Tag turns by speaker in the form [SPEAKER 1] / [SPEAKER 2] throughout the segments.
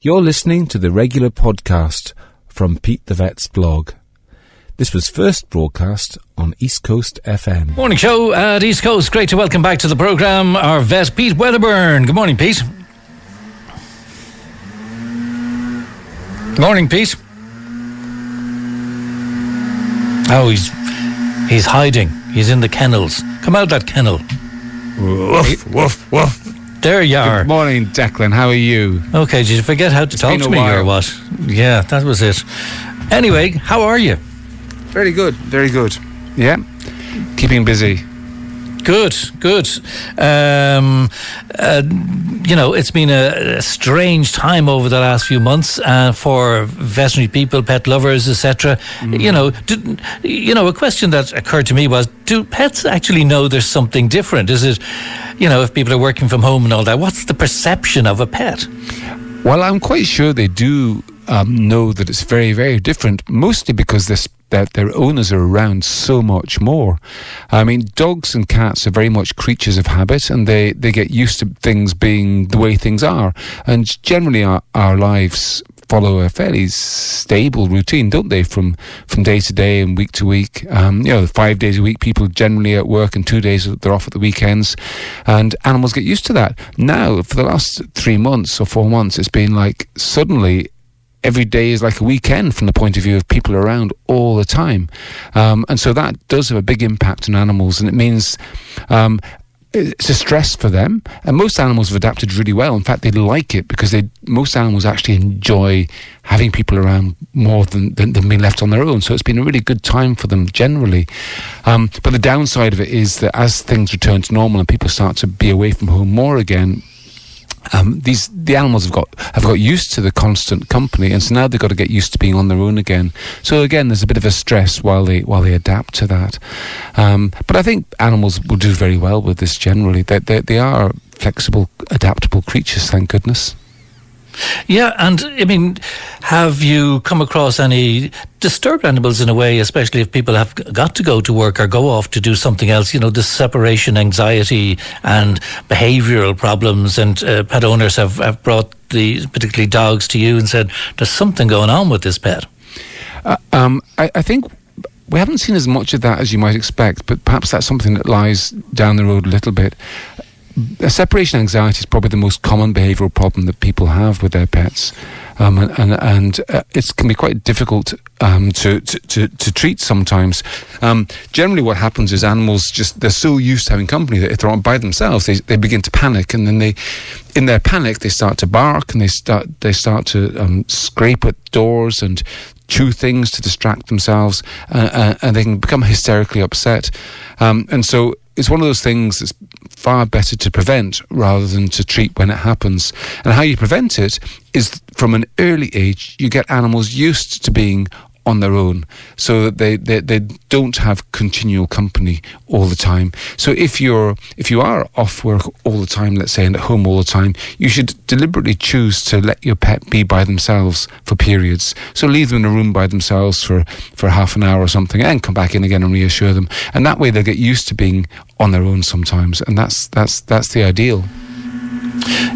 [SPEAKER 1] You're listening to the regular podcast from Pete the Vet's blog. This was first broadcast on East Coast FM.
[SPEAKER 2] Morning show at East Coast. Great to welcome back to the programme our vet, Pete Wedderburn. Good morning, Pete. Morning, Pete. Oh, he's he's hiding. He's in the kennels. Come out that kennel.
[SPEAKER 1] Woof, woof, woof.
[SPEAKER 2] There you are.
[SPEAKER 1] Good morning, Declan. How are you?
[SPEAKER 2] Okay, did you forget how to talk to me
[SPEAKER 1] while.
[SPEAKER 2] or what? Yeah, that was it. Anyway, how are you?
[SPEAKER 1] Very good, very good. Yeah, keeping busy.
[SPEAKER 2] Good, good. Um, uh, you know, it's been a, a strange time over the last few months uh, for veterinary people, pet lovers, etc. You know, did, you know, a question that occurred to me was: Do pets actually know there's something different? Is it, you know, if people are working from home and all that, what's the perception of a pet?
[SPEAKER 3] Well, I'm quite sure they do um, know that it's very, very different, mostly because this, that their owners are around so much more. I mean, dogs and cats are very much creatures of habit and they, they get used to things being the way things are. And generally, our, our lives follow a fairly stable routine, don't they? From from day to day and week to week. Um, you know, five days a week, people generally at work, and two days they're off at the weekends, and animals get used to that. Now, for the last three months or four months, it's been like suddenly. Every day is like a weekend from the point of view of people around all the time. Um, and so that does have a big impact on animals, and it means um, it's a stress for them. And most animals have adapted really well. In fact, they like it because they most animals actually enjoy having people around more than, than, than being left on their own. So it's been a really good time for them generally. Um, but the downside of it is that as things return to normal and people start to be away from home more again, um, these the animals have got have got used to the constant company, and so now they've got to get used to being on their own again. So again, there's a bit of a stress while they while they adapt to that. Um, but I think animals will do very well with this generally. They they, they are flexible, adaptable creatures. Thank goodness.
[SPEAKER 2] Yeah, and I mean, have you come across any disturbed animals in a way, especially if people have got to go to work or go off to do something else? You know, this separation anxiety and behavioural problems, and uh, pet owners have, have brought the particularly dogs to you and said, "There's something going on with this pet."
[SPEAKER 3] Uh, um, I, I think we haven't seen as much of that as you might expect, but perhaps that's something that lies down the road a little bit. Separation anxiety is probably the most common behavioural problem that people have with their pets. Um, and and, and uh, it can be quite difficult um, to, to, to, to treat sometimes. Um, generally, what happens is animals just they're so used to having company that if they're by themselves, they, they begin to panic, and then they, in their panic, they start to bark and they start they start to um, scrape at doors and chew things to distract themselves, uh, uh, and they can become hysterically upset. Um, and so it's one of those things that's far better to prevent rather than to treat when it happens. And how you prevent it is from an early age, you get animals used to being on their own so that they, they, they don't have continual company all the time. So if you're if you are off work all the time, let's say, and at home all the time, you should deliberately choose to let your pet be by themselves for periods. So leave them in a room by themselves for, for half an hour or something and come back in again and reassure them. And that way they'll get used to being on their own sometimes. And that's that's that's the ideal.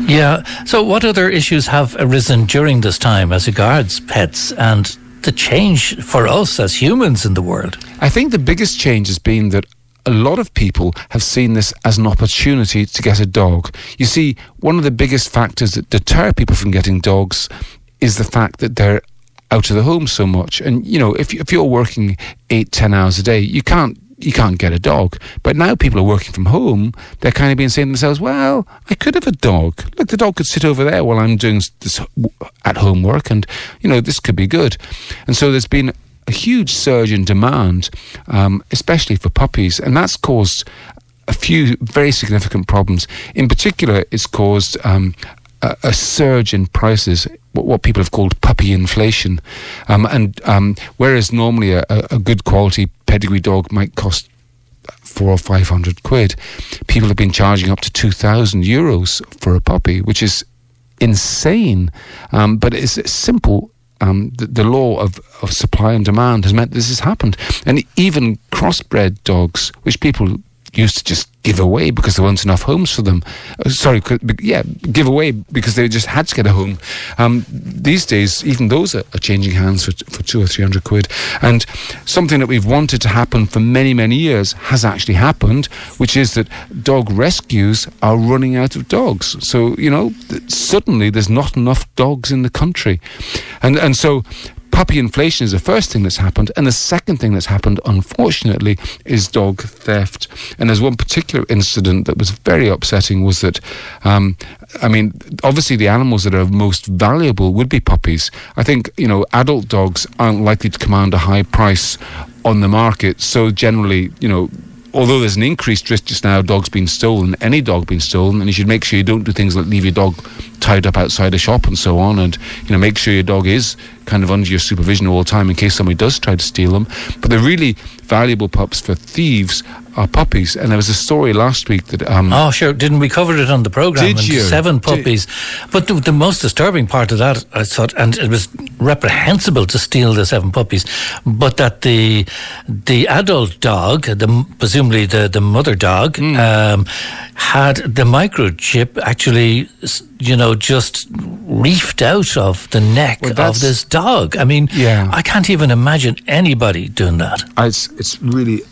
[SPEAKER 2] Yeah. So, what other issues have arisen during this time as regards pets and the change for us as humans in the world?
[SPEAKER 3] I think the biggest change has been that a lot of people have seen this as an opportunity to get a dog. You see, one of the biggest factors that deter people from getting dogs is the fact that they're out of the home so much. And you know, if if you're working eight, ten hours a day, you can't you can't get a dog. But now people are working from home. They're kind of being saying to themselves, "Well, I could have a dog. Look, the dog could sit over there while I'm doing this at home work, and you know, this could be good." And so there's been a huge surge in demand, um, especially for puppies, and that's caused a few very significant problems. In particular, it's caused um, a, a surge in prices, what, what people have called puppy inflation. Um, and um, whereas normally a, a good quality pedigree dog might cost four or five hundred quid, people have been charging up to two thousand euros for a puppy, which is insane. Um, but it's simple. Um, the, the law of, of supply and demand has meant this has happened, and even crossbred dogs, which people used to just give away because there weren't enough homes for them. Uh, sorry, yeah, give away because they just had to get a home. Um, these days, even those are, are changing hands for, for two or three hundred quid. And something that we've wanted to happen for many, many years has actually happened, which is that dog rescues are running out of dogs. So, you know, suddenly there's not enough dogs in the country. And, and so puppy inflation is the first thing that's happened. And the second thing that's happened, unfortunately, is dog theft. And there's one particular incident that was very upsetting was that, um, I mean, obviously the animals that are most valuable would be puppies. I think, you know, adult dogs aren't likely to command a high price on the market. So generally, you know, although there's an increased risk just now dogs being stolen, any dog being stolen, and you should make sure you don't do things like leave your dog tied up outside a shop and so on, and you know make sure your dog is kind of under your supervision all the time in case somebody does try to steal them. But the really valuable pups for thieves are puppies. And there was a story last week that. Um,
[SPEAKER 2] oh, sure. Didn't we cover it on the program?
[SPEAKER 3] Did you?
[SPEAKER 2] Seven puppies. Did but the, the, most disturbing part of that, I thought, and it was reprehensible to steal the seven puppies, but that the the adult dog, the presumably the the mother dog, mm. um, had the microchip actually, you know, just reefed out of the neck well, of this dog. I mean, yeah. I can't even imagine anybody doing that.
[SPEAKER 3] It's it's really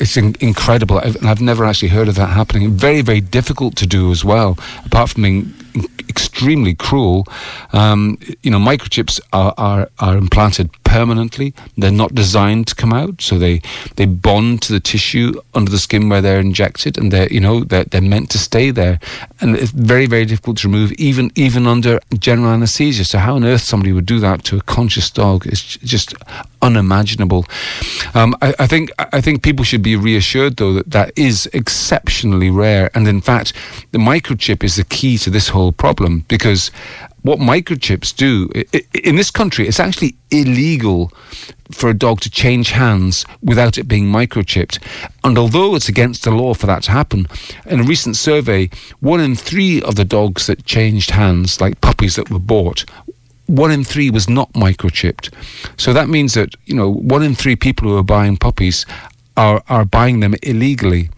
[SPEAKER 3] it's in, incredible. I've, I've never actually heard of that happening. Very, very difficult to do as well. Apart from being extremely cruel. Um, you know, microchips are, are, are implanted permanently. They're not designed to come out, so they they bond to the tissue under the skin where they're injected, and they're you know they're, they're meant to stay there. And it's very very difficult to remove, even even under general anaesthesia. So how on earth somebody would do that to a conscious dog is just unimaginable. Um, I, I, think I think people should be reassured though that that is exceptionally rare, and in fact, the microchip is the key to this whole problem because what microchips do in this country, it's actually illegal for a dog to change hands without it being microchipped. And although it's against the law for that to happen, in a recent survey, one in three of the dogs that changed hands, like puppies that were bought, one in three was not microchipped. So that means that, you know, one in three people who are buying puppies are, are buying them illegally.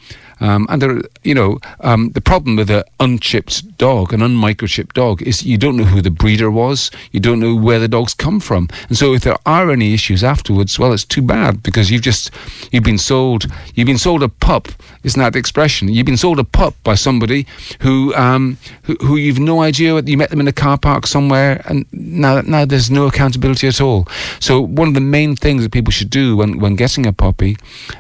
[SPEAKER 3] Um, and there, you know, um, the problem with an unchipped dog, an unmicrochipped dog, is you don't know who the breeder was, you don't know where the dogs come from, and so if there are any issues afterwards, well, it's too bad because you've just you've been sold you've been sold a pup, isn't that the expression? You've been sold a pup by somebody who um, who, who you've no idea you met them in a car park somewhere, and now now there's no accountability at all. So one of the main things that people should do when when getting a puppy,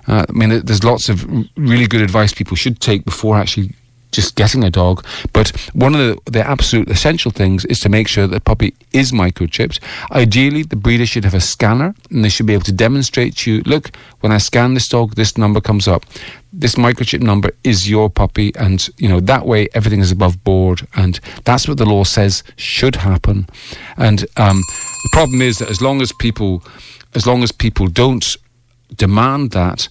[SPEAKER 3] uh, I mean, there's lots of really good advice advice people should take before actually just getting a dog. But one of the, the absolute essential things is to make sure that the puppy is microchipped. Ideally, the breeder should have a scanner and they should be able to demonstrate to you look, when I scan this dog, this number comes up. This microchip number is your puppy, and you know that way everything is above board, and that's what the law says should happen. And um, the problem is that as long as people, as long as people don't demand that,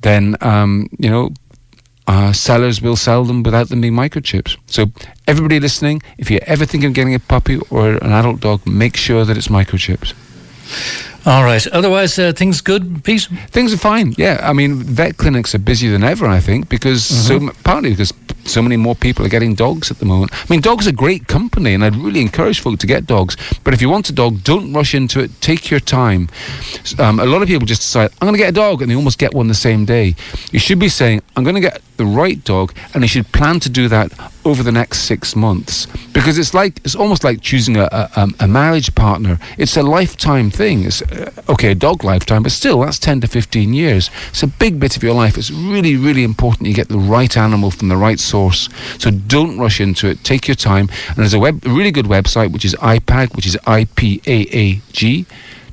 [SPEAKER 3] then um, you know uh, sellers will sell them without them being microchips. So, everybody listening, if you're ever think of getting a puppy or an adult dog, make sure that it's microchipped.
[SPEAKER 2] All right. Otherwise, uh, things good, Pete?
[SPEAKER 3] Things are fine. Yeah. I mean, vet clinics are busier than ever. I think because mm-hmm. so partly because so many more people are getting dogs at the moment. I mean, dogs are great company, and I'd really encourage folk to get dogs. But if you want a dog, don't rush into it. Take your time. Um, a lot of people just decide, I'm going to get a dog, and they almost get one the same day. You should be saying, I'm going to get the right dog, and you should plan to do that over the next six months because it's like it's almost like choosing a, a, a marriage partner. It's a lifetime thing. It's uh, okay, a dog lifetime, but still that's ten to fifteen years. It's a big bit of your life. It's really, really important you get the right animal from the right source. So don't rush into it. Take your time. And there's a, web, a really good website which is IPAG, which is I P A A G.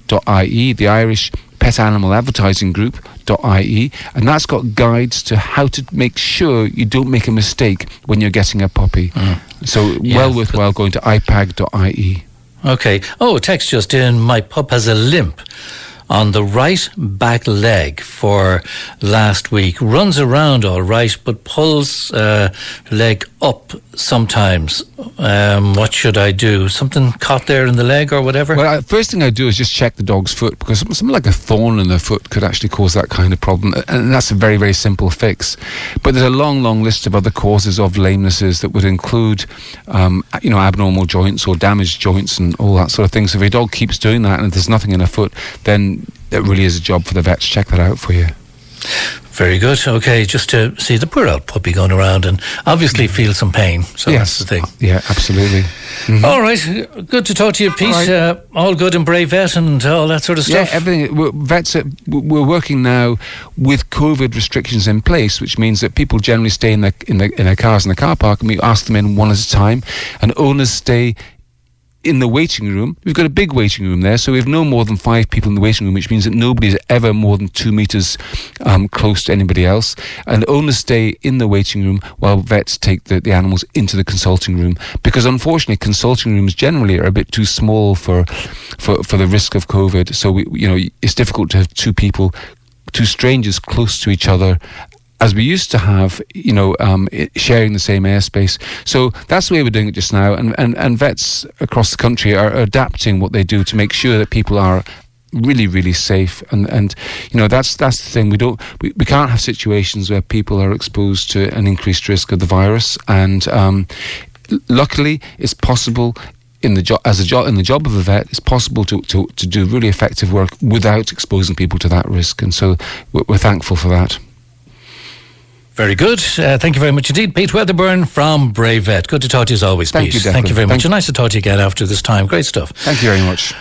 [SPEAKER 3] .ie, the Irish Pet Animal Advertising Group ie, and that's got guides to how to make sure you don't make a mistake when you're getting a puppy. Mm. So yeah, well worthwhile going to ipag.ie.
[SPEAKER 2] Okay. Oh, text just in. My pup has a limp on the right back leg for last week. Runs around all right, but pulls uh, leg up sometimes Um, what should I do? Something caught there in the leg or whatever?
[SPEAKER 3] Well, I, first thing I do is just check the dog's foot because something, like a thorn in the foot could actually cause that kind of problem, and that's a very very simple fix. But there's a long long list of other causes of lamenesses that would include, um, you know, abnormal joints or damaged joints and all that sort of thing. So if your dog keeps doing that and there's nothing in a foot, then it really is a job for the vet to check that out for you.
[SPEAKER 2] Very good. Okay, just to see the poor old puppy going around and obviously feel some pain. So
[SPEAKER 3] yes.
[SPEAKER 2] that's the thing.
[SPEAKER 3] Yeah, absolutely.
[SPEAKER 2] Mm-hmm. All right, good to talk to you, Pete. All, right. uh, all good and Bray Vet and all that sort of stuff.
[SPEAKER 3] Yeah, everything. We're, vets, are, we're working now with COVID restrictions in place, which means that people generally stay in their in their, in their cars in the car park, and we ask them in one at a time, and owners stay in the waiting room. We've got a big waiting room there, so we have no more than five people in the waiting room, which means that nobody's ever more than two meters um, close to anybody else. And owners stay in the waiting room while vets take the, the animals into the consulting room, because unfortunately, consulting rooms generally are a bit too small for for, for the risk of COVID. So we, you know, it's difficult to have two people two strangers close to each other as we used to have, you know, um, sharing the same airspace. So that's the way we're doing it just now. And, and, and vets across the country are adapting what they do to make sure that people are really really safe and and you know that's that's the thing we don't we, we can't have situations where people are exposed to an increased risk of the virus and um, luckily it's possible in the job as a job in the job of a vet it's possible to, to, to do really effective work without exposing people to that risk and so we're, we're thankful for that
[SPEAKER 2] very good. Uh, thank you very much indeed. Pete Wedderburn from Bray Vet. Good to talk to you as always,
[SPEAKER 3] thank
[SPEAKER 2] Pete.
[SPEAKER 3] You,
[SPEAKER 2] thank you very much.
[SPEAKER 3] Thank
[SPEAKER 2] and nice to talk to you again after this time. Great stuff.
[SPEAKER 3] Thank you very much.